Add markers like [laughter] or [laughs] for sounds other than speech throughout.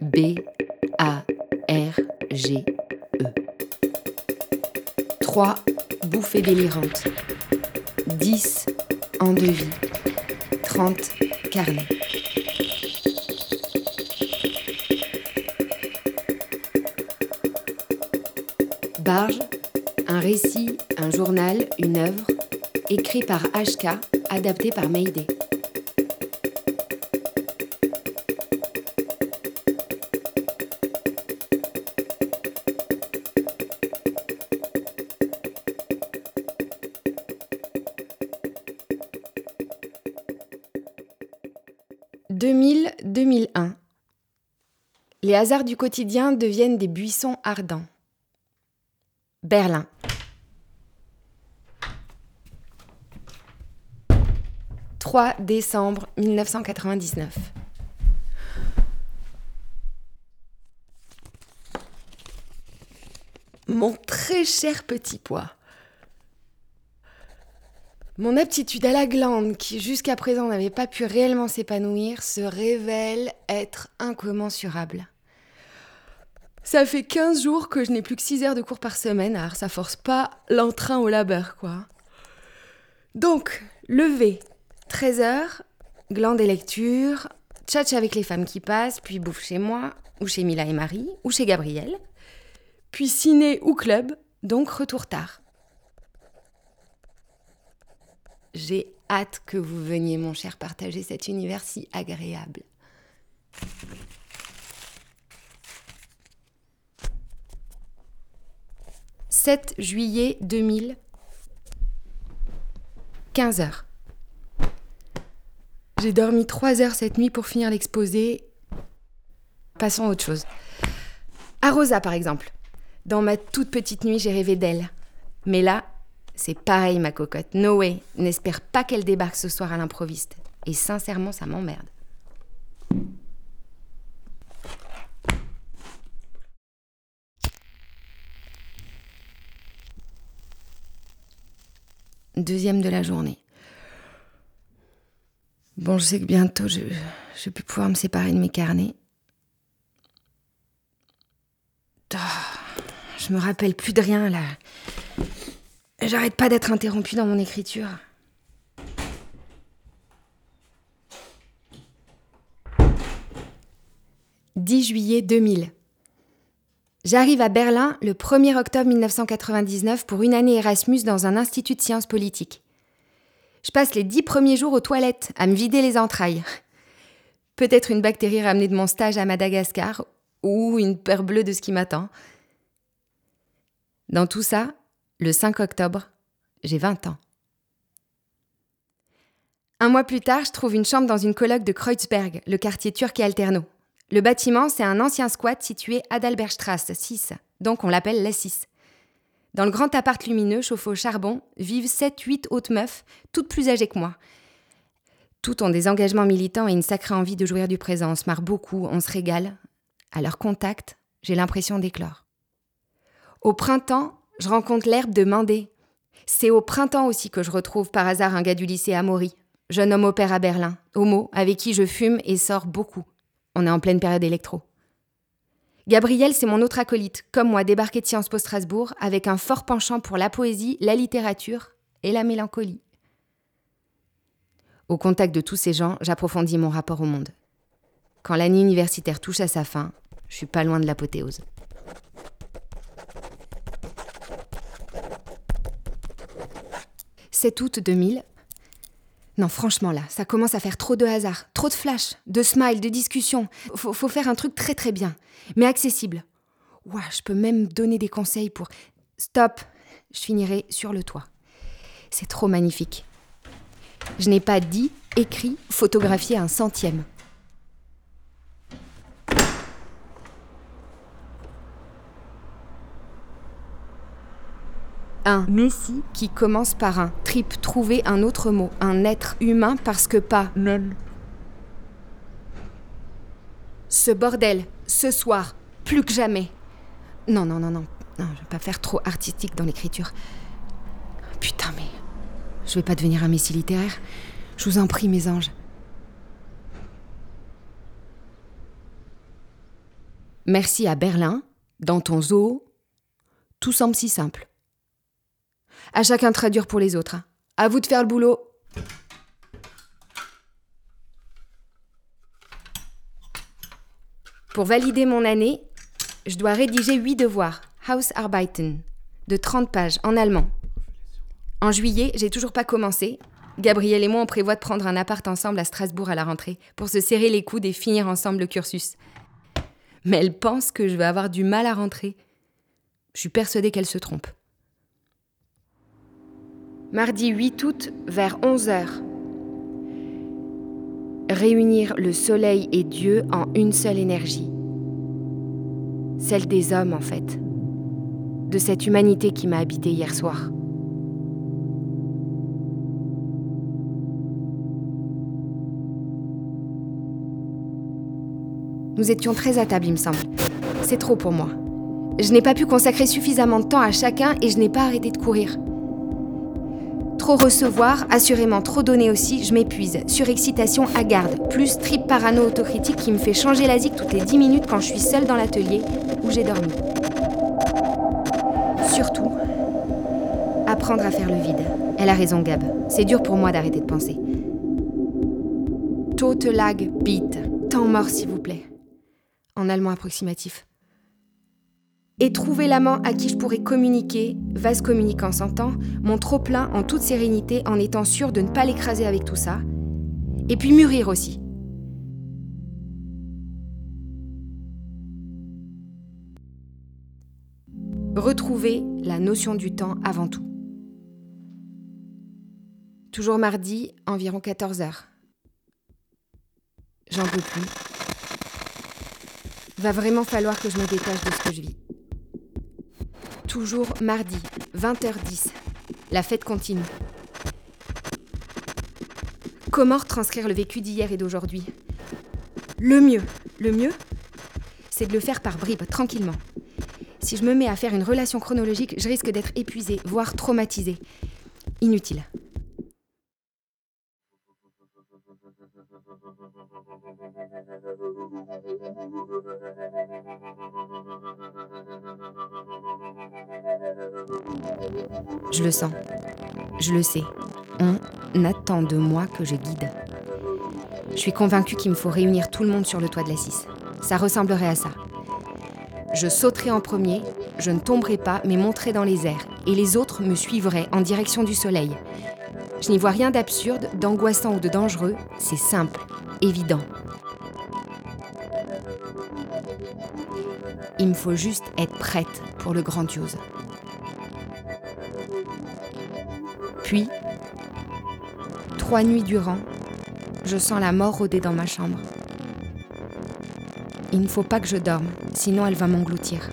B A R G E. 3 bouffées délirantes. 10 en devis. 30 carnets. Barge, un récit, un journal, une œuvre, écrit par HK, adapté par Mayday. « 2000-2001. Les hasards du quotidien deviennent des buissons ardents. Berlin. « 3 décembre 1999. Mon très cher petit pois. Mon aptitude à la glande, qui jusqu'à présent n'avait pas pu réellement s'épanouir, se révèle être incommensurable. Ça fait 15 jours que je n'ai plus que 6 heures de cours par semaine, alors ça force pas l'entrain au labeur, quoi. Donc, lever, 13 heures, glande et lecture, tchatch avec les femmes qui passent, puis bouffe chez moi, ou chez Mila et Marie, ou chez Gabriel, puis ciné ou club, donc retour tard. J'ai hâte que vous veniez, mon cher, partager cet univers si agréable. 7 juillet 2000, 15 heures. J'ai dormi 3 heures cette nuit pour finir l'exposé. Passons à autre chose. À Rosa, par exemple. Dans ma toute petite nuit, j'ai rêvé d'elle. Mais là, c'est pareil, ma cocotte. No way. N'espère pas qu'elle débarque ce soir à l'improviste. Et sincèrement, ça m'emmerde. Deuxième de la journée. Bon, je sais que bientôt je, vais pouvoir me séparer de mes carnets. Ah, je me rappelle plus de rien là. J'arrête pas d'être interrompue dans mon écriture. « 10 juillet 2000. J'arrive à Berlin le 1er octobre 1999 pour une année Erasmus dans un institut de sciences politiques. Je passe les dix premiers jours aux toilettes à me vider les entrailles. Peut-être une bactérie ramenée de mon stage à Madagascar ou une peur bleue de ce qui m'attend. Dans tout ça, le 5 octobre, j'ai 20 ans. Un mois plus tard, je trouve une chambre dans une colloque de Kreuzberg, le quartier turc et alterno. Le bâtiment, c'est un ancien squat situé à Dalbergstrasse 6, donc on l'appelle la 6. Dans le grand appart lumineux chauffé au charbon vivent 7-8 hautes meufs, toutes plus âgées que moi. Toutes ont des engagements militants et une sacrée envie de jouir du présent. On se marre beaucoup, on se régale. À leur contact, j'ai l'impression d'éclore. Au printemps, je rencontre l'herbe de Mandé. C'est au printemps aussi que je retrouve par hasard un gars du lycée à Maury, jeune homme au à Berlin, homo, avec qui je fume et sors beaucoup. On est en pleine période électro. Gabriel, c'est mon autre acolyte, comme moi, débarqué de Sciences Po Strasbourg, avec un fort penchant pour la poésie, la littérature et la mélancolie. Au contact de tous ces gens, j'approfondis mon rapport au monde. Quand l'année universitaire touche à sa fin, je suis pas loin de l'apothéose. « 7 août 2000, non, franchement, là, ça commence à faire trop de hasard, trop de flash, de smile, de discussion. Faut, faut faire un truc très très bien, mais accessible. Ouah, je peux même donner des conseils pour. Stop Je finirai sur le toit. C'est trop magnifique. Je n'ai pas dit, écrit, photographié un centième. Un Messi qui commence par un trip, trouver un autre mot, un être humain parce que pas non. Ce bordel, ce soir, plus que jamais. Non, non, non, non, non, je vais pas faire trop artistique dans l'écriture. Putain, mais je vais pas devenir un messie littéraire. Je vous en prie, mes anges. Merci à Berlin, dans ton zoo, tout semble si simple. À chacun de traduire pour les autres. hein. À vous de faire le boulot. Pour valider mon année, je dois rédiger 8 devoirs, Hausarbeiten, de 30 pages en allemand. En juillet, j'ai toujours pas commencé. Gabriel et moi, on prévoit de prendre un appart ensemble à Strasbourg à la rentrée pour se serrer les coudes et finir ensemble le cursus. Mais elle pense que je vais avoir du mal à rentrer. Je suis persuadée qu'elle se trompe. Mardi 8 août, vers 11h. Réunir le soleil et Dieu en une seule énergie. Celle des hommes, en fait. De cette humanité qui m'a habité hier soir. Nous étions très à table, il me semble. C'est trop pour moi. Je n'ai pas pu consacrer suffisamment de temps à chacun et je n'ai pas arrêté de courir. Trop recevoir, assurément trop donner aussi, je m'épuise. Surexcitation à garde, plus trip parano autocritique qui me fait changer la zik toutes les 10 minutes quand je suis seule dans l'atelier où j'ai dormi. Surtout, apprendre à faire le vide. Elle a raison, Gab. C'est dur pour moi d'arrêter de penser. Totelag beat. Temps mort, s'il vous plaît. En allemand approximatif. Et trouver l'amant à qui je pourrais communiquer, vase communicant s'entend, mon trop-plein en toute sérénité en étant sûr de ne pas l'écraser avec tout ça. Et puis mûrir aussi. Retrouver la notion du temps avant tout. Toujours mardi, environ 14h. J'en peux plus. Va vraiment falloir que je me détache de ce que je vis. Toujours mardi, 20h10. La fête continue. Comment retranscrire le vécu d'hier et d'aujourd'hui? Le mieux, le mieux, c'est de le faire par bribes, tranquillement. Si je me mets à faire une relation chronologique, je risque d'être épuisée, voire traumatisée. Inutile. Je le sens. Je le sais. On attend de moi que je guide. Je suis convaincue qu'il me faut réunir tout le monde sur le toit de la 6. Ça ressemblerait à ça. Je sauterai en premier, je ne tomberai pas, mais monterai dans les airs, et les autres me suivraient en direction du soleil. Je n'y vois rien d'absurde, d'angoissant ou de dangereux, c'est simple, évident. Il me faut juste être prête pour le grandiose. Puis, trois nuits durant, je sens la mort rôder dans ma chambre. Il ne faut pas que je dorme, sinon elle va m'engloutir.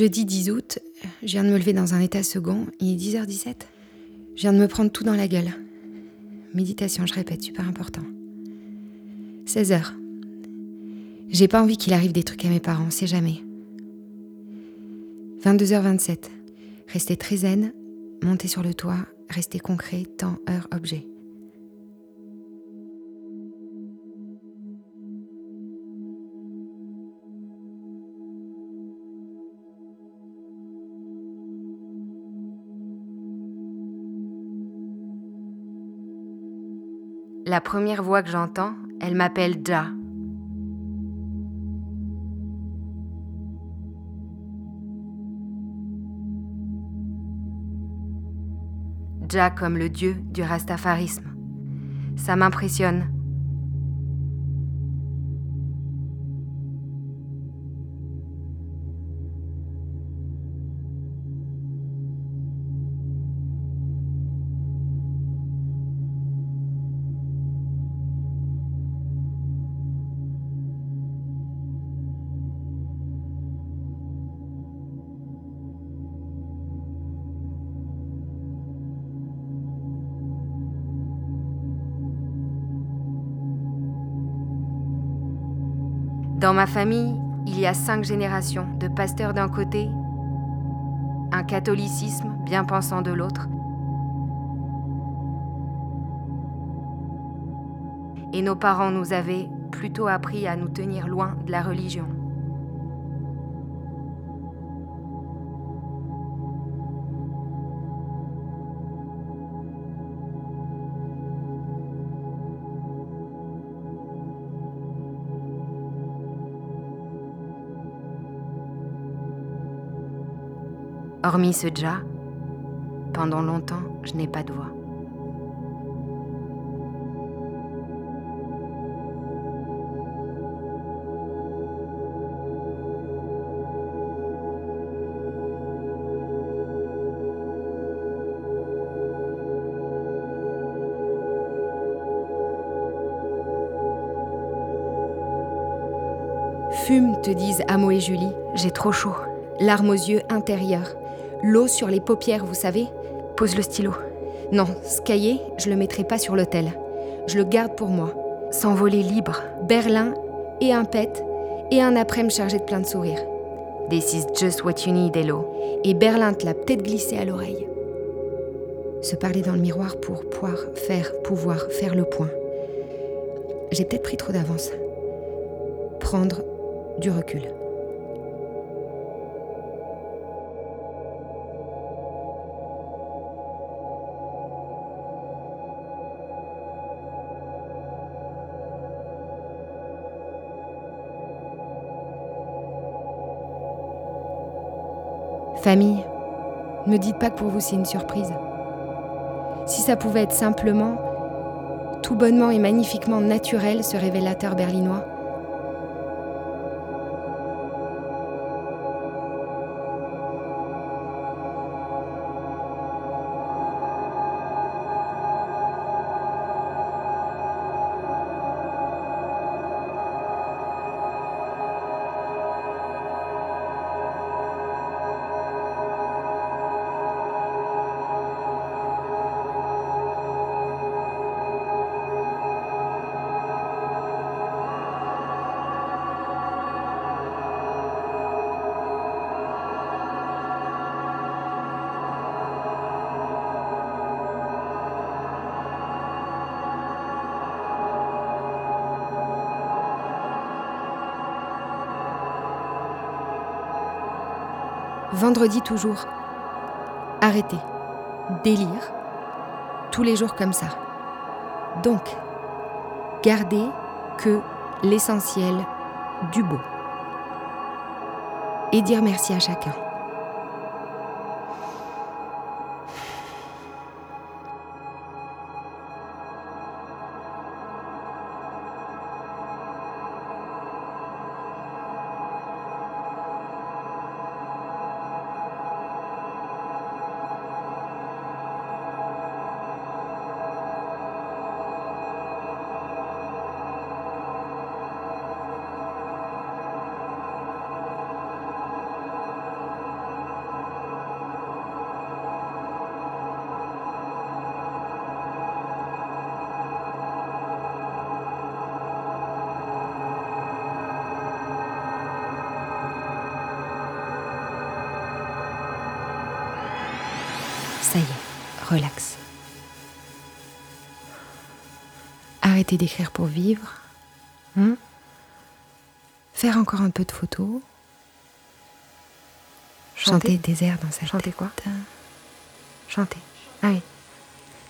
Jeudi 10 août, je viens de me lever dans un état second, il est 10h17. Je viens de me prendre tout dans la gueule. Méditation, je répète, super important. 16h. J'ai pas envie qu'il arrive des trucs à mes parents, on sait jamais. 22h27. Rester très zen, monter sur le toit, rester concret, temps, heure, objet. La première voix que j'entends, elle m'appelle Ja. Ja comme le dieu du rastafarisme. Ça m'impressionne. Dans ma famille, il y a cinq générations de pasteurs d'un côté, un catholicisme bien pensant de l'autre, et nos parents nous avaient plutôt appris à nous tenir loin de la religion. Hormis ce ja, pendant longtemps, je n'ai pas de voix. Fume, te disent Amo et Julie, j'ai trop chaud. Larmes aux yeux intérieurs. L'eau sur les paupières, vous savez Pose le stylo. Non, ce cahier, je le mettrai pas sur l'hôtel. Je le garde pour moi. S'envoler libre. Berlin et un pet et un après-midi chargé de plein de sourires. This is just what you need, Hello. Et Berlin te l'a peut-être glissé à l'oreille. Se parler dans le miroir pour pouvoir faire, pouvoir faire le point. J'ai peut-être pris trop d'avance. Prendre du recul. Famille, ne dites pas que pour vous c'est une surprise. Si ça pouvait être simplement, tout bonnement et magnifiquement naturel, ce révélateur berlinois, Vendredi toujours. Arrêtez. Délire. Tous les jours comme ça. Donc, gardez que l'essentiel du beau. Et dire merci à chacun. D'écrire pour vivre. Hein Faire encore un peu de photos. Chanter, des airs dans sa Chanter tête. quoi Chanter. Ah oui.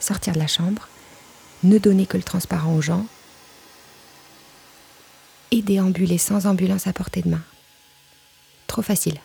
Sortir de la chambre. Ne donner que le transparent aux gens. Et déambuler sans ambulance à portée de main. Trop facile.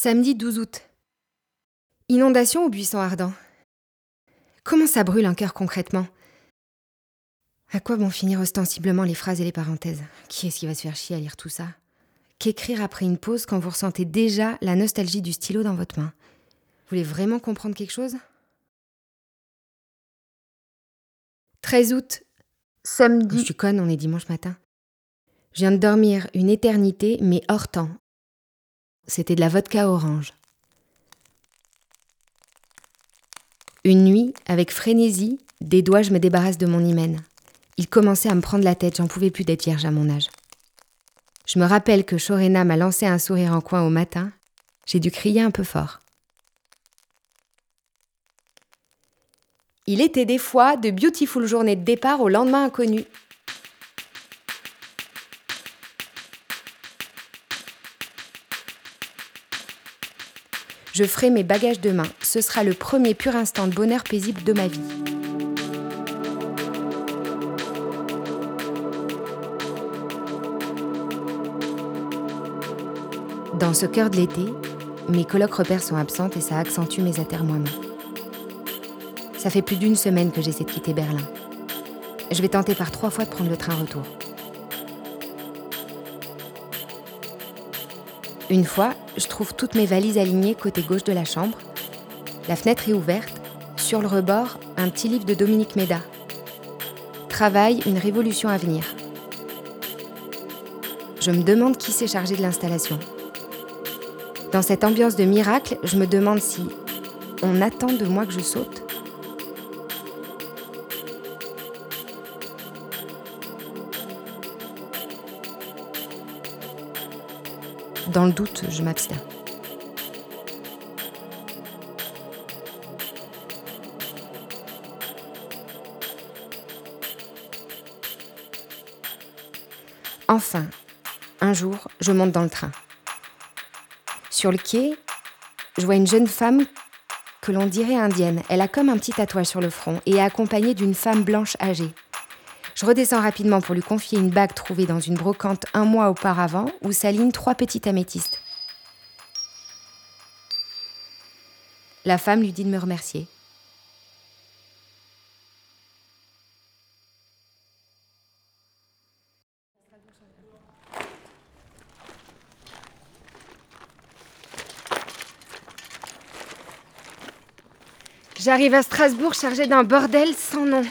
Samedi 12 août. Inondation ou buisson ardent? Comment ça brûle un cœur concrètement? À quoi vont finir ostensiblement les phrases et les parenthèses? Qui est-ce qui va se faire chier à lire tout ça? Qu'écrire après une pause quand vous ressentez déjà la nostalgie du stylo dans votre main? Vous voulez vraiment comprendre quelque chose? 13 août. Samedi. Je suis conne, on est dimanche matin. Je viens de dormir une éternité, mais hors temps. C'était de la vodka orange. Une nuit, avec frénésie, des doigts je me débarrasse de mon hymen. Il commençait à me prendre la tête, j'en pouvais plus d'être vierge à mon âge. Je me rappelle que Chorena m'a lancé un sourire en coin au matin. J'ai dû crier un peu fort. Il était des fois de beautiful journées de départ au lendemain inconnu. Je ferai mes bagages demain. Ce sera le premier pur instant de bonheur paisible de ma vie. Dans ce cœur de l'été, mes colocs repères sont absentes et ça accentue mes atermoiements. Ça fait plus d'une semaine que j'essaie de quitter Berlin. Je vais tenter par trois fois de prendre le train retour. Une fois, je trouve toutes mes valises alignées côté gauche de la chambre. La fenêtre est ouverte. Sur le rebord, un petit livre de Dominique Méda. Travail, une révolution à venir. Je me demande qui s'est chargé de l'installation. Dans cette ambiance de miracle, je me demande si on attend de moi que je saute? Dans le doute, je m'abstiens. Enfin, un jour, je monte dans le train. Sur le quai, je vois une jeune femme que l'on dirait indienne. Elle a comme un petit tatouage sur le front et est accompagnée d'une femme blanche âgée. Je redescends rapidement pour lui confier une bague trouvée dans une brocante un mois auparavant où s'alignent trois petites améthystes. La femme lui dit de me remercier. J'arrive à Strasbourg chargée d'un bordel sans nom.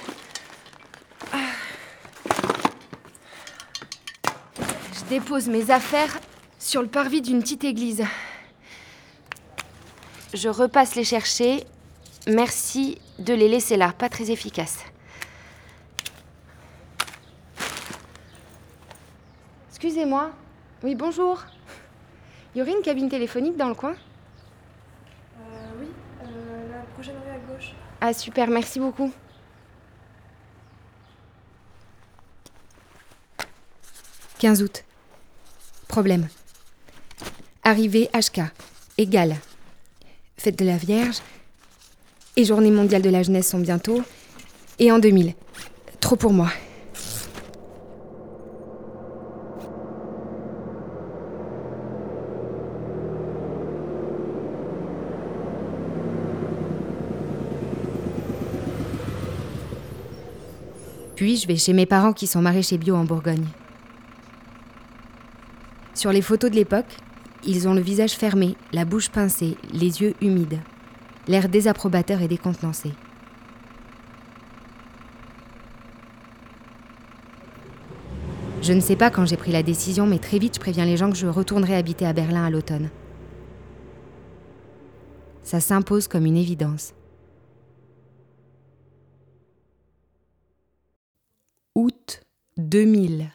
Dépose mes affaires sur le parvis d'une petite église. Je repasse les chercher. Merci de les laisser là, pas très efficace. Excusez-moi. Oui, bonjour. Il y aurait une cabine téléphonique dans le coin? Euh, oui, euh, la prochaine rue à gauche. Ah super, merci beaucoup. « 15 août. Problème. Arrivée HK. Égal. Fête de la Vierge. Et Journée mondiale de la jeunesse sont bientôt. Et en 2000. Trop pour moi. Puis je vais chez mes parents qui sont maraîchers bio en Bourgogne. Sur les photos de l'époque, ils ont le visage fermé, la bouche pincée, les yeux humides, l'air désapprobateur et décontenancé. Je ne sais pas quand j'ai pris la décision, mais très vite je préviens les gens que je retournerai habiter à Berlin à l'automne. Ça s'impose comme une évidence. Août 2000.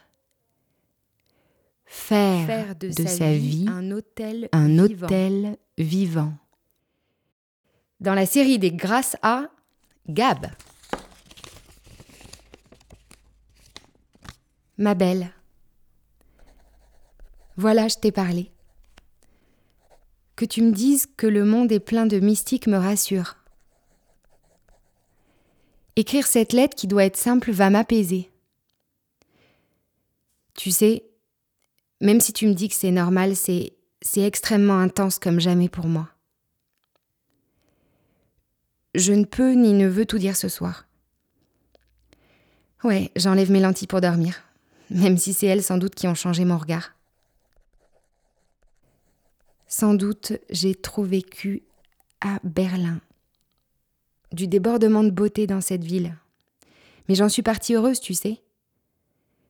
Faire, de, sa, vie, un hôtel un vivant. hôtel vivant. Dans la série des Grâce à Gab. Ma belle. Voilà, je t'ai parlé. Que tu me dises que le monde est plein de mystiques me rassure. Écrire cette lettre qui doit être simple va m'apaiser. Tu sais, même si tu me dis que c'est normal, c'est extrêmement intense comme jamais pour moi. Je ne peux ni ne veux tout dire ce soir. Ouais, j'enlève mes lentilles pour dormir, même si c'est elles sans doute qui ont changé mon regard. Sans doute j'ai trop vécu à Berlin. Du débordement de beauté dans cette ville. Mais j'en suis partie heureuse, tu sais.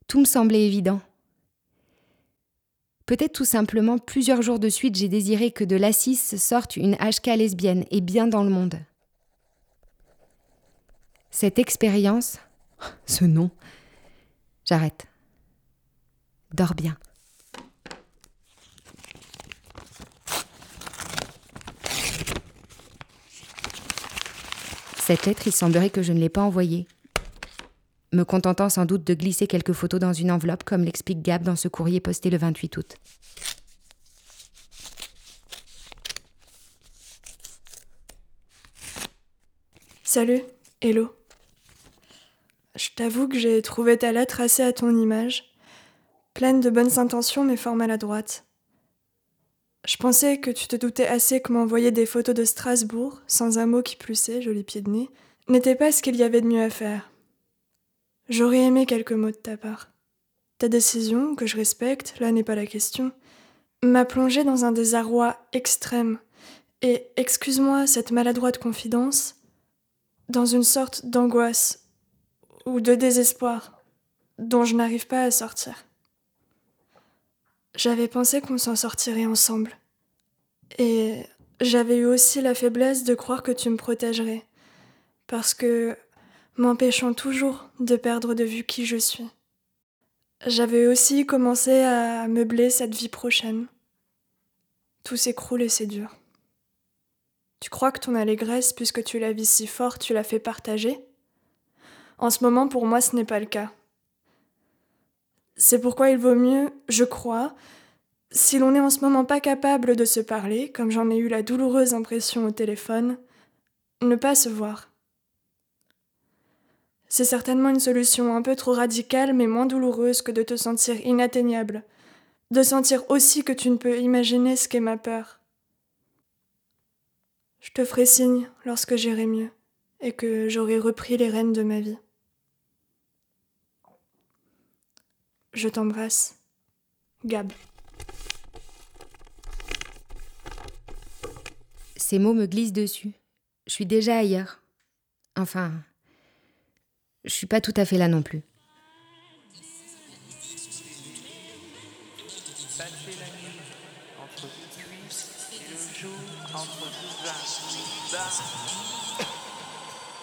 Tout me semblait évident. Peut-être tout simplement, plusieurs jours de suite, j'ai désiré que de l'Assis sorte une HK lesbienne et bien dans le monde. Cette expérience, [laughs] ce nom, j'arrête. Dors bien. Cette lettre, il semblerait que je ne l'ai pas envoyée, me contentant sans doute de glisser quelques photos dans une enveloppe, comme l'explique Gab dans ce courrier posté le 28 août. Salut, hello. Je t'avoue que j'ai trouvé ta lettre assez à ton image, pleine de bonnes intentions mais fort maladroite. Je pensais que tu te doutais assez que m'envoyer des photos de Strasbourg, sans un mot qui plussait, joli pied de nez, n'était pas ce qu'il y avait de mieux à faire. J'aurais aimé quelques mots de ta part. Ta décision, que je respecte, là n'est pas la question, m'a plongé dans un désarroi extrême, et, excuse-moi cette maladroite confidence, dans une sorte d'angoisse ou de désespoir dont je n'arrive pas à sortir. J'avais pensé qu'on s'en sortirait ensemble. Et j'avais eu aussi la faiblesse de croire que tu me protégerais. Parce que, m'empêchant toujours de perdre de vue qui je suis. J'avais aussi commencé à meubler cette vie prochaine. Tout s'écroule et c'est dur. Tu crois que ton allégresse, puisque tu la vis si fort, tu la fais partager? En ce moment, pour moi, ce n'est pas le cas. C'est pourquoi il vaut mieux, je crois, si l'on n'est en ce moment pas capable de se parler, comme j'en ai eu la douloureuse impression au téléphone, ne pas se voir. C'est certainement une solution un peu trop radicale mais moins douloureuse que de te sentir inatteignable, de sentir aussi que tu ne peux imaginer ce qu'est ma peur. Je te ferai signe lorsque j'irai mieux et que j'aurai repris les rênes de ma vie. Je t'embrasse. Gab. Ces mots me glissent dessus. Je suis déjà ailleurs. Enfin, je suis pas tout à fait là non plus.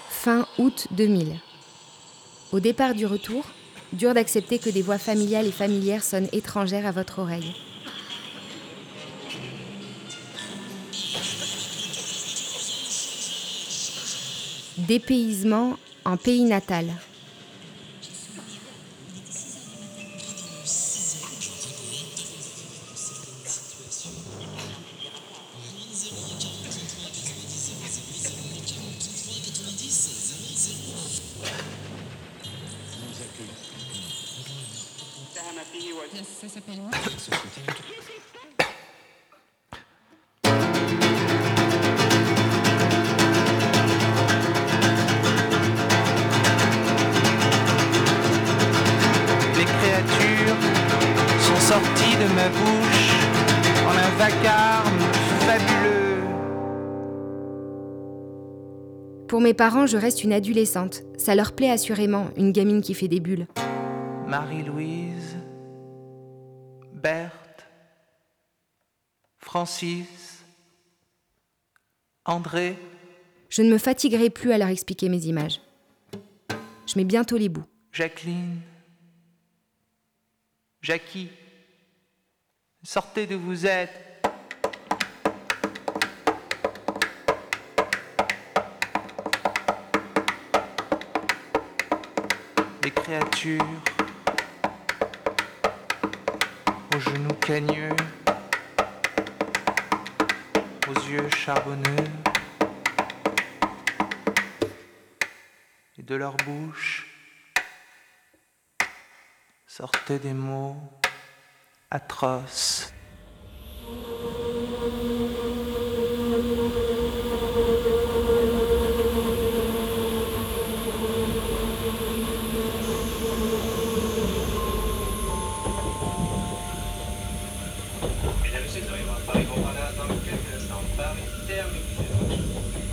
Fin août 2000. Au départ du retour, Dur d'accepter que des voix familiales et familières sonnent étrangères à votre oreille. Dépaysement en pays natal. Parents, je reste une adolescente. Ça leur plaît assurément, une gamine qui fait des bulles. Marie-Louise, Berthe, Francis, André, Je ne me fatiguerai plus à leur expliquer mes images. Je mets bientôt les bouts. Jacqueline, Jackie, sortez d'où vous êtes. Créatures. Aux genoux cagneux, aux yeux charbonneux, et de leur bouche sortaient des mots atroces. Mesdames et messieurs, arrivons à Paris Montparnasse dans quelques instants. Paris terminé.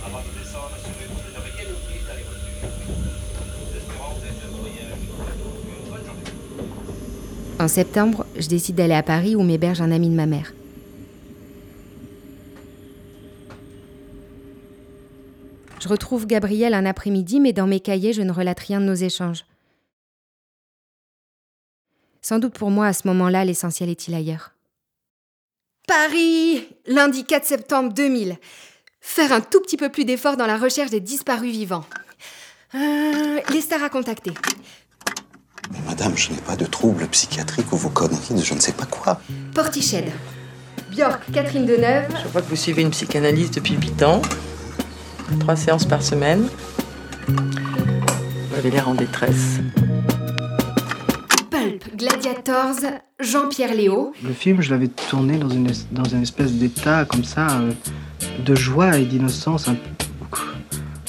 Avant de descendre sur les routes, ne rien oublier dans les voitures. Nous espérons vous être En septembre, je décide d'aller à Paris où m'héberge un ami de ma mère. Je retrouve Gabriel un après-midi, mais dans mes cahiers, je ne relate rien de nos échanges. Sans doute pour moi, à ce moment-là, l'essentiel est-il ailleurs. Paris, lundi 4 septembre 2000. Faire un tout petit peu plus d'effort dans la recherche des disparus vivants. Euh, les stars à contacter. Mais madame, je n'ai pas de troubles psychiatriques ou vos conneries de je ne sais pas quoi. Portiched. Björk, Catherine Deneuve. Je vois que vous suivez une psychanalyse depuis 8 ans. Trois séances par semaine. Vous avez l'air en détresse. Pulp, Gladiators, Jean-Pierre Léo. Le film, je l'avais tourné dans une, dans une espèce d'état comme ça, euh, de joie et d'innocence un peu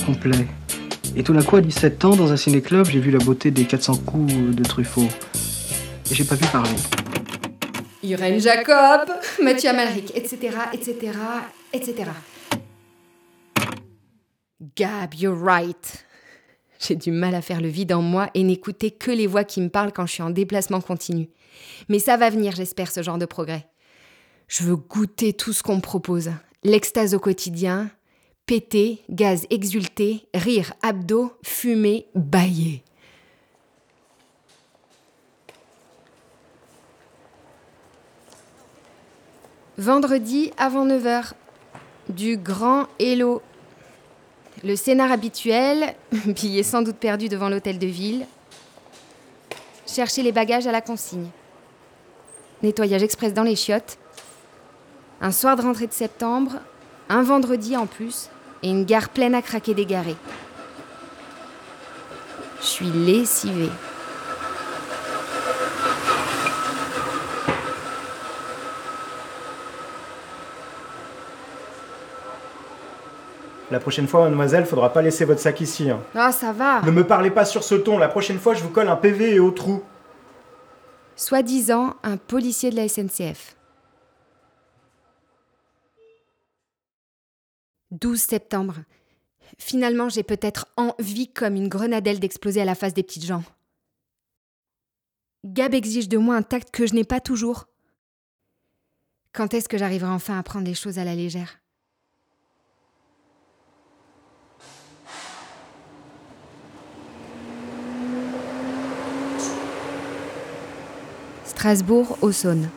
complet. Et tout d'un coup, à 17 ans, dans un ciné-club, j'ai vu la beauté des 400 coups de Truffaut. Et j'ai pas pu parler. Irène Jacob, Mathieu Amalric, etc., etc., etc. Gab, you're right. J'ai du mal à faire le vide en moi et n'écouter que les voix qui me parlent quand je suis en déplacement continu. Mais ça va venir, j'espère, ce genre de progrès. Je veux goûter tout ce qu'on me propose. L'extase au quotidien, péter, gaz exulté, rire, abdos, fumer, bailler. Vendredi avant 9h. Du grand Hello. Le scénar habituel, [laughs] billet sans doute perdu devant l'hôtel de ville. Chercher les bagages à la consigne. Nettoyage express dans les chiottes. Un soir de rentrée de septembre, un vendredi en plus, et une gare pleine à craquer d'égarés. Je suis lessivée. La prochaine fois, mademoiselle, faudra pas laisser votre sac ici. hein. Ah, ça va. Ne me parlez pas sur ce ton. La prochaine fois, je vous colle un PV et au trou. Soi-disant un policier de la SNCF. 12 septembre. Finalement, j'ai peut-être envie comme une grenadelle d'exploser à la face des petites gens. Gab exige de moi un tact que je n'ai pas toujours. Quand est-ce que j'arriverai enfin à prendre les choses à la légère? Strasbourg, au Saône.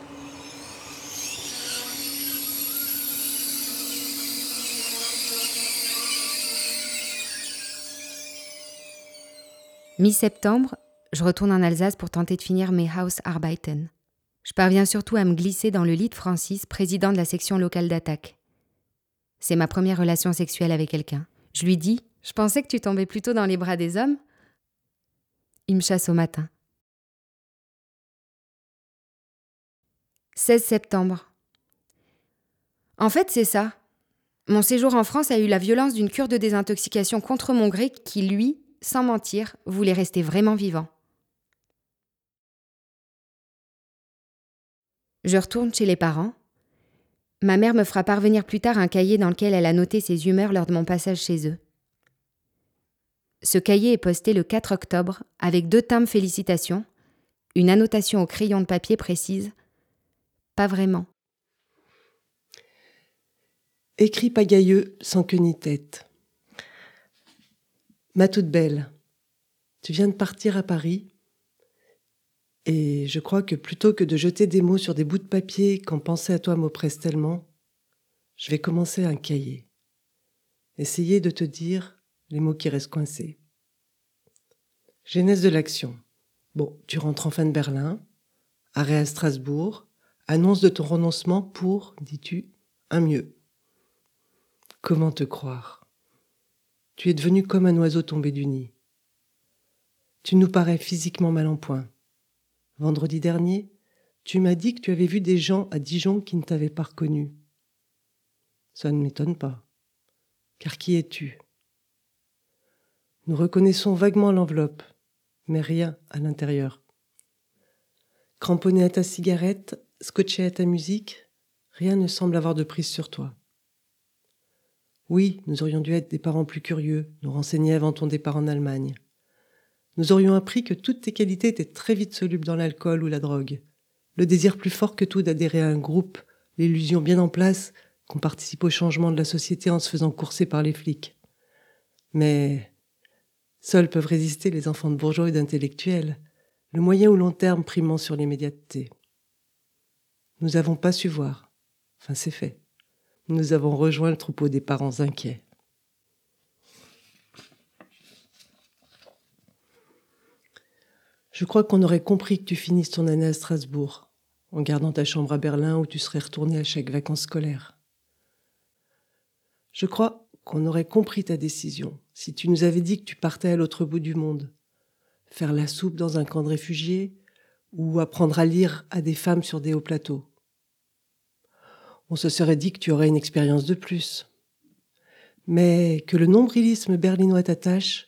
Mi-septembre, je retourne en Alsace pour tenter de finir mes Hausarbeiten. Je parviens surtout à me glisser dans le lit de Francis, président de la section locale d'attaque. C'est ma première relation sexuelle avec quelqu'un. Je lui dis Je pensais que tu tombais plutôt dans les bras des hommes. Il me chasse au matin. 16 septembre. En fait, c'est ça. Mon séjour en France a eu la violence d'une cure de désintoxication contre mon gré qui, lui, sans mentir, voulait rester vraiment vivant. Je retourne chez les parents. Ma mère me fera parvenir plus tard un cahier dans lequel elle a noté ses humeurs lors de mon passage chez eux. Ce cahier est posté le 4 octobre avec deux timbres félicitations, une annotation au crayon de papier précise Pas vraiment. Écrit pagailleux sans queue ni tête. Ma toute belle, tu viens de partir à Paris et je crois que plutôt que de jeter des mots sur des bouts de papier quand penser à toi m'oppresse tellement, je vais commencer un cahier. Essayer de te dire les mots qui restent coincés. Genèse de l'action. Bon, tu rentres enfin de Berlin, arrêt à Strasbourg, annonce de ton renoncement pour, dis-tu, un mieux. Comment te croire? Tu es devenu comme un oiseau tombé du nid. Tu nous parais physiquement mal en point. Vendredi dernier, tu m'as dit que tu avais vu des gens à Dijon qui ne t'avaient pas reconnu. Ça ne m'étonne pas. Car qui es-tu? Nous reconnaissons vaguement l'enveloppe, mais rien à l'intérieur. Cramponné à ta cigarette, scotché à ta musique, rien ne semble avoir de prise sur toi. Oui, nous aurions dû être des parents plus curieux, nous renseigner avant ton départ en Allemagne. Nous aurions appris que toutes tes qualités étaient très vite solubles dans l'alcool ou la drogue, le désir plus fort que tout d'adhérer à un groupe, l'illusion bien en place qu'on participe au changement de la société en se faisant courser par les flics. Mais seuls peuvent résister les enfants de bourgeois et d'intellectuels, le moyen ou long terme primant sur l'immédiateté. Nous n'avons pas su voir. Enfin, c'est fait. Nous avons rejoint le troupeau des parents inquiets. Je crois qu'on aurait compris que tu finisses ton année à Strasbourg, en gardant ta chambre à Berlin où tu serais retourné à chaque vacances scolaires. Je crois qu'on aurait compris ta décision si tu nous avais dit que tu partais à l'autre bout du monde, faire la soupe dans un camp de réfugiés ou apprendre à lire à des femmes sur des hauts plateaux. On se serait dit que tu aurais une expérience de plus. Mais que le nombrilisme berlinois t'attache,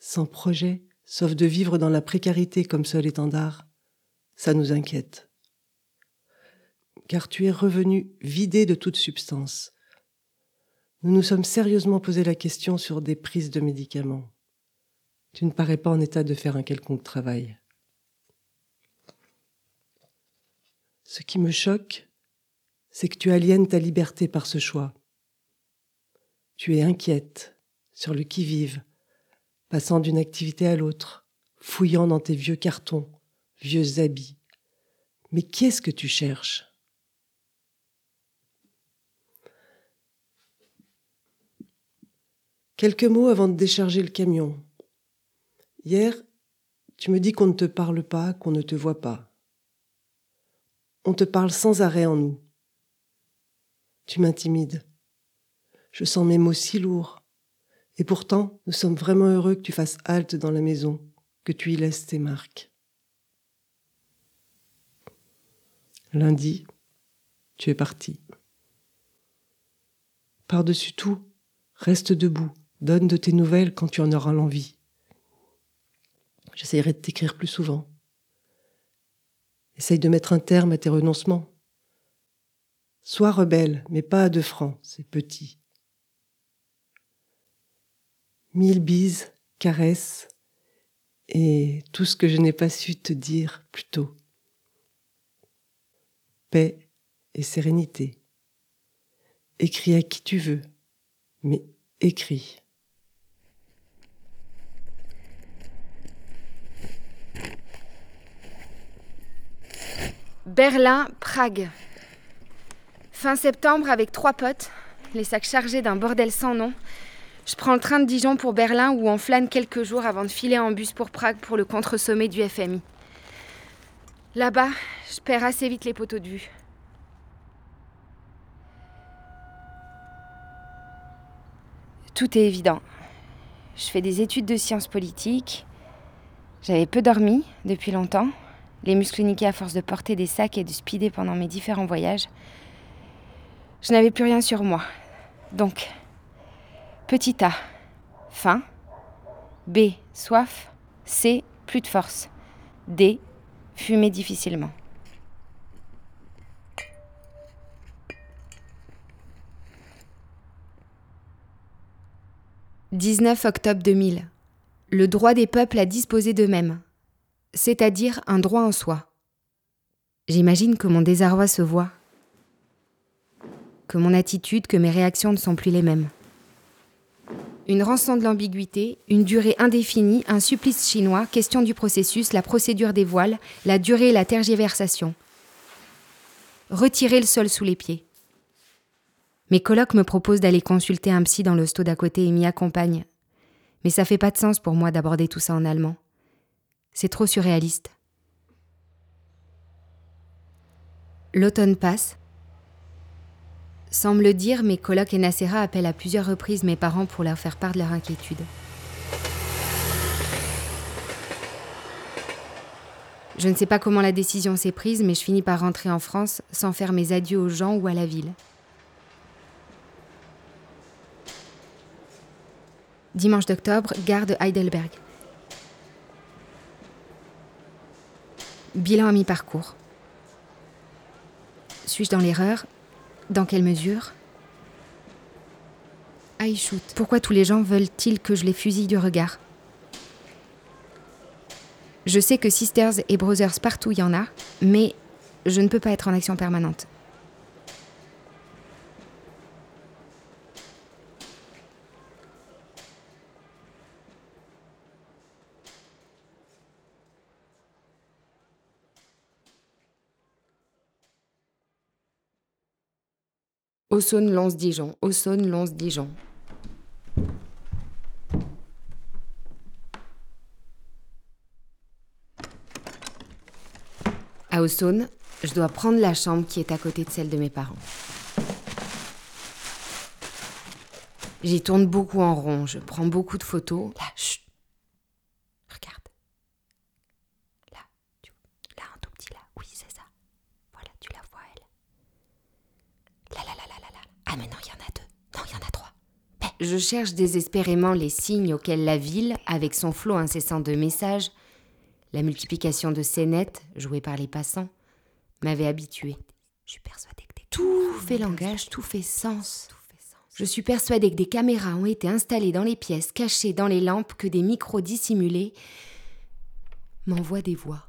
sans projet, sauf de vivre dans la précarité comme seul étendard, ça nous inquiète. Car tu es revenu vidé de toute substance. Nous nous sommes sérieusement posé la question sur des prises de médicaments. Tu ne parais pas en état de faire un quelconque travail. Ce qui me choque, c'est que tu aliènes ta liberté par ce choix. Tu es inquiète, sur le qui-vive, passant d'une activité à l'autre, fouillant dans tes vieux cartons, vieux habits. Mais qu'est-ce que tu cherches? Quelques mots avant de décharger le camion. Hier, tu me dis qu'on ne te parle pas, qu'on ne te voit pas. On te parle sans arrêt en nous. Tu m'intimides. Je sens mes mots si lourds. Et pourtant, nous sommes vraiment heureux que tu fasses halte dans la maison, que tu y laisses tes marques. Lundi, tu es parti. Par-dessus tout, reste debout, donne de tes nouvelles quand tu en auras l'envie. J'essaierai de t'écrire plus souvent. Essaye de mettre un terme à tes renoncements. Sois rebelle, mais pas à deux francs, c'est petit. Mille bises, caresses et tout ce que je n'ai pas su te dire plus tôt. Paix et sérénité. Écris à qui tu veux, mais écris. Berlin, Prague. Fin septembre, avec trois potes, les sacs chargés d'un bordel sans nom, je prends le train de Dijon pour Berlin où on flâne quelques jours avant de filer en bus pour Prague pour le contre-sommet du FMI. Là-bas, je perds assez vite les poteaux de vue. Tout est évident. Je fais des études de sciences politiques. J'avais peu dormi depuis longtemps, les muscles niqués à force de porter des sacs et de speeder pendant mes différents voyages. Je n'avais plus rien sur moi. Donc, petit A, faim. B, soif. C, plus de force. D, fumer difficilement. « 19 octobre 2000. Le droit des peuples à disposer d'eux-mêmes, c'est-à-dire un droit en soi. J'imagine que mon désarroi se voit, que mon attitude, que mes réactions ne sont plus les mêmes. Une rançon de l'ambiguïté, une durée indéfinie, un supplice chinois, question du processus, la procédure des voiles, la durée et la tergiversation. Retirer le sol sous les pieds. Mes colocs me proposent d'aller consulter un psy dans l'hosto d'à côté et m'y accompagnent. Mais ça fait pas de sens pour moi d'aborder tout ça en allemand. C'est trop surréaliste. L'automne passe. Sans me le dire, mes colocs et Nacera appellent à plusieurs reprises mes parents pour leur faire part de leur inquiétude. Je ne sais pas comment la décision s'est prise, mais je finis par rentrer en France sans faire mes adieux aux gens ou à la ville. Dimanche d'octobre, gare de Heidelberg. Bilan à mi-parcours. Suis-je dans l'erreur? Dans quelle mesure? I shoot. Pourquoi tous les gens veulent-ils que je les fusille du regard? Je sais que Sisters et Brothers partout il y en a, mais je ne peux pas être en action permanente. Aussonne, Lons, Dijon. Aussonne, Lons, Dijon. À Aussonne, je dois prendre la chambre qui est à côté de celle de mes parents. J'y tourne beaucoup en rond, je prends beaucoup de photos chut. Regarde. Là, tu... là, un tout petit là. Oui, c'est ça. Voilà, tu la vois, elle. Là, là, là, là, là, là. Ah, mais non, il y en a deux. Non, il y en a trois. Mais je cherche désespérément les signes auxquels la ville, avec son flot incessant de messages, la multiplication de scénettes jouées par les passants, m'avait habituée. Je suis persuadée que tout fait langage, tout fait sens. Je suis persuadée que des caméras ont été installées dans les pièces, cachées dans les lampes, que des micros dissimulés m'envoient des voix.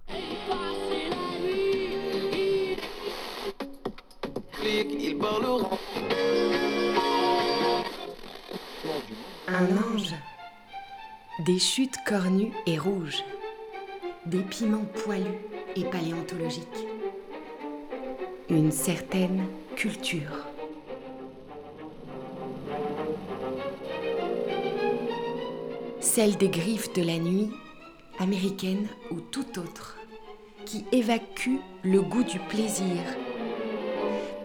Un ange. Des chutes cornues et rouges. Des piments poilus et paléontologiques. Une certaine culture. Celle des griffes de la nuit, américaine ou tout autre, qui évacue le goût du plaisir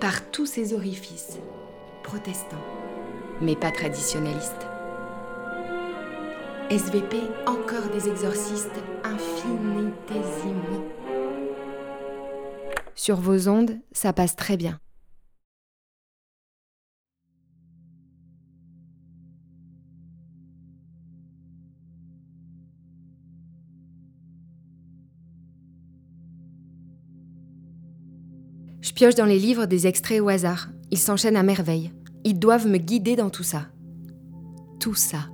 par tous ses orifices, protestants, mais pas traditionnalistes. SVP, encore des exorcistes infinitésimaux. Sur vos ondes, ça passe très bien. Je pioche dans les livres des extraits au hasard. Ils s'enchaînent à merveille. Ils doivent me guider dans tout ça. Tout ça.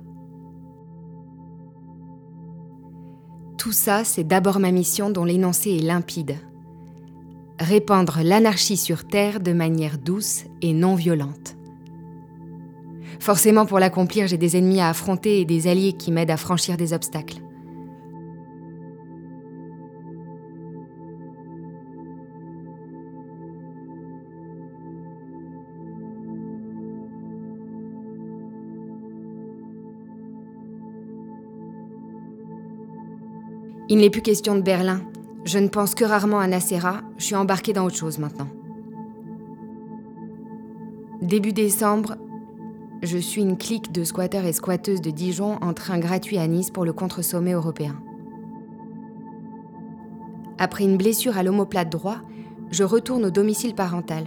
Tout ça, c'est d'abord ma mission dont l'énoncé est limpide. Répandre l'anarchie sur Terre de manière douce et non violente. Forcément, pour l'accomplir, j'ai des ennemis à affronter et des alliés qui m'aident à franchir des obstacles. Il n'est plus question de Berlin. Je ne pense que rarement à Nacera. Je suis embarquée dans autre chose maintenant. Début décembre, je suis une clique de squatteurs et squatteuses de Dijon en train gratuit à Nice pour le contre-sommet européen. Après une blessure à l'omoplate droit, je retourne au domicile parental.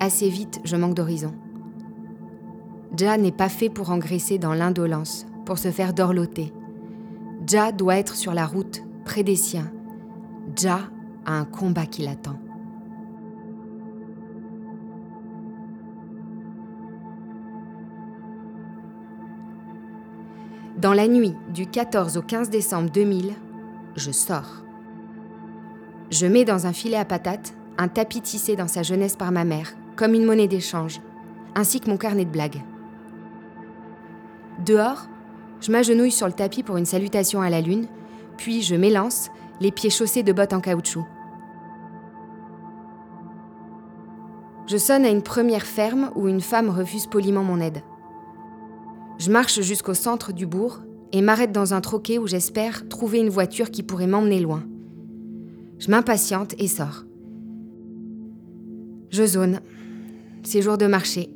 Assez vite, je manque d'horizon. Ja n'est pas fait pour engraisser dans l'indolence, pour se faire dorloter. Ja doit être sur la route, près des siens. Ja a un combat qui l'attend. Dans la nuit du 14 au 15 décembre 2000, je sors. Je mets dans un filet à patates un tapis tissé dans sa jeunesse par ma mère, comme une monnaie d'échange, ainsi que mon carnet de blagues. Dehors, je m'agenouille sur le tapis pour une salutation à la lune, puis je m'élance, les pieds chaussés de bottes en caoutchouc. Je sonne à une première ferme où une femme refuse poliment mon aide. Je marche jusqu'au centre du bourg et m'arrête dans un troquet où j'espère trouver une voiture qui pourrait m'emmener loin. Je m'impatiente et sors. Je zone. C'est jour de marché.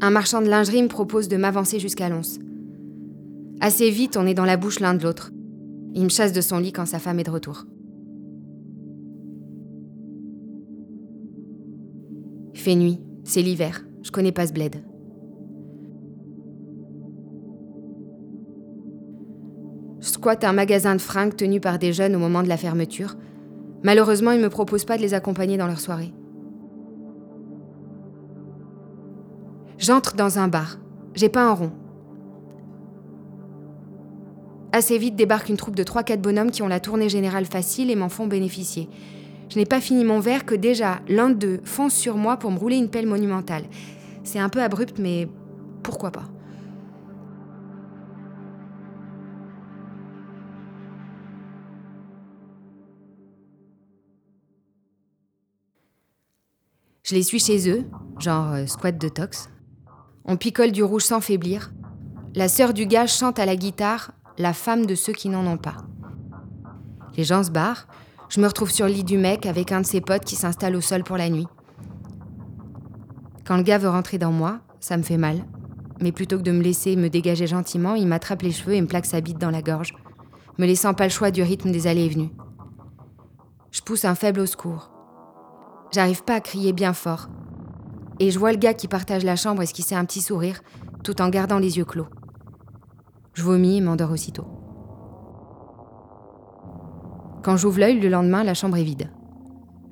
Un marchand de lingerie me propose de m'avancer jusqu'à Lons. Assez vite, on est dans la bouche l'un de l'autre. Il me chasse de son lit quand sa femme est de retour. Fait nuit, c'est l'hiver, je connais pas ce bled. Je squatte un magasin de fringues tenu par des jeunes au moment de la fermeture. Malheureusement, ils me proposent pas de les accompagner dans leur soirée. J'entre dans un bar. J'ai pas un rond. Assez vite débarque une troupe de 3-4 bonhommes qui ont la tournée générale facile et m'en font bénéficier. Je n'ai pas fini mon verre que déjà l'un d'eux fonce sur moi pour me rouler une pelle monumentale. C'est un peu abrupt, mais pourquoi pas? Je les suis chez eux, genre euh, squat de tox. On picole du rouge sans faiblir. La sœur du gars chante à la guitare La femme de ceux qui n'en ont pas. Les gens se barrent. Je me retrouve sur le lit du mec avec un de ses potes qui s'installe au sol pour la nuit. Quand le gars veut rentrer dans moi, ça me fait mal. Mais plutôt que de me laisser me dégager gentiment, il m'attrape les cheveux et me plaque sa bite dans la gorge, me laissant pas le choix du rythme des allées et venues. Je pousse un faible au secours. J'arrive pas à crier bien fort. Et je vois le gars qui partage la chambre esquisser un petit sourire, tout en gardant les yeux clos. Je vomis et m'endors aussitôt. Quand j'ouvre l'œil le lendemain, la chambre est vide.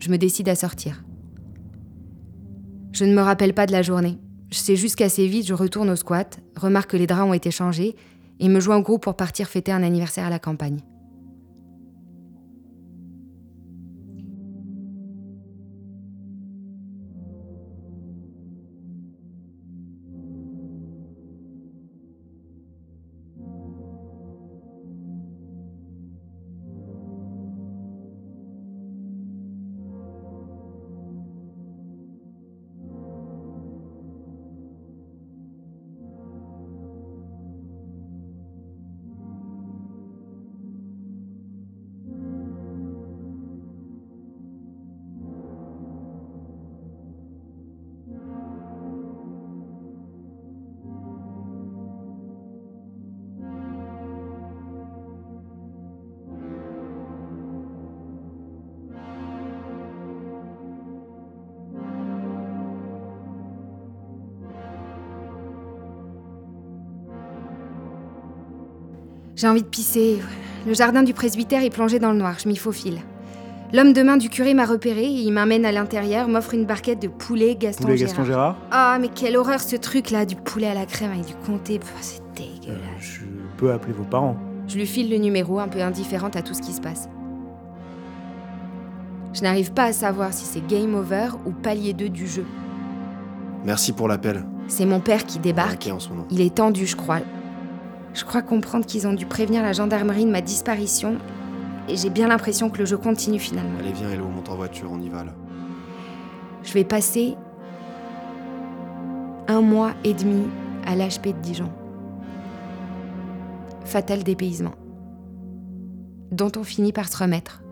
Je me décide à sortir. Je ne me rappelle pas de la journée. Je sais juste qu'assez vite, je retourne au squat, remarque que les draps ont été changés et me joins au groupe pour partir fêter un anniversaire à la campagne. J'ai envie de pisser. Le jardin du presbytère est plongé dans le noir, je m'y faufile. L'homme de main du curé m'a repéré, il m'amène à l'intérieur, m'offre une barquette de poulet Gaston Poulet Gérard. Gaston Gérard Ah, mais quelle horreur ce truc là, du poulet à la crème avec du comté, c'est dégueulasse. Je peux appeler vos parents. Je lui file le numéro, un peu indifférente à tout ce qui se passe. Je n'arrive pas à savoir si c'est game over ou palier 2 du jeu. Merci pour l'appel. C'est mon père qui débarque. En. Il est tendu, je crois. Je crois comprendre qu'ils ont dû prévenir la gendarmerie de ma disparition. Et j'ai bien l'impression que le jeu continue finalement. Allez, viens, Hello, monte en voiture, on y va là. Je vais passer un mois et demi à l'HP de Dijon. Fatal dépaysement. Dont on finit par se remettre.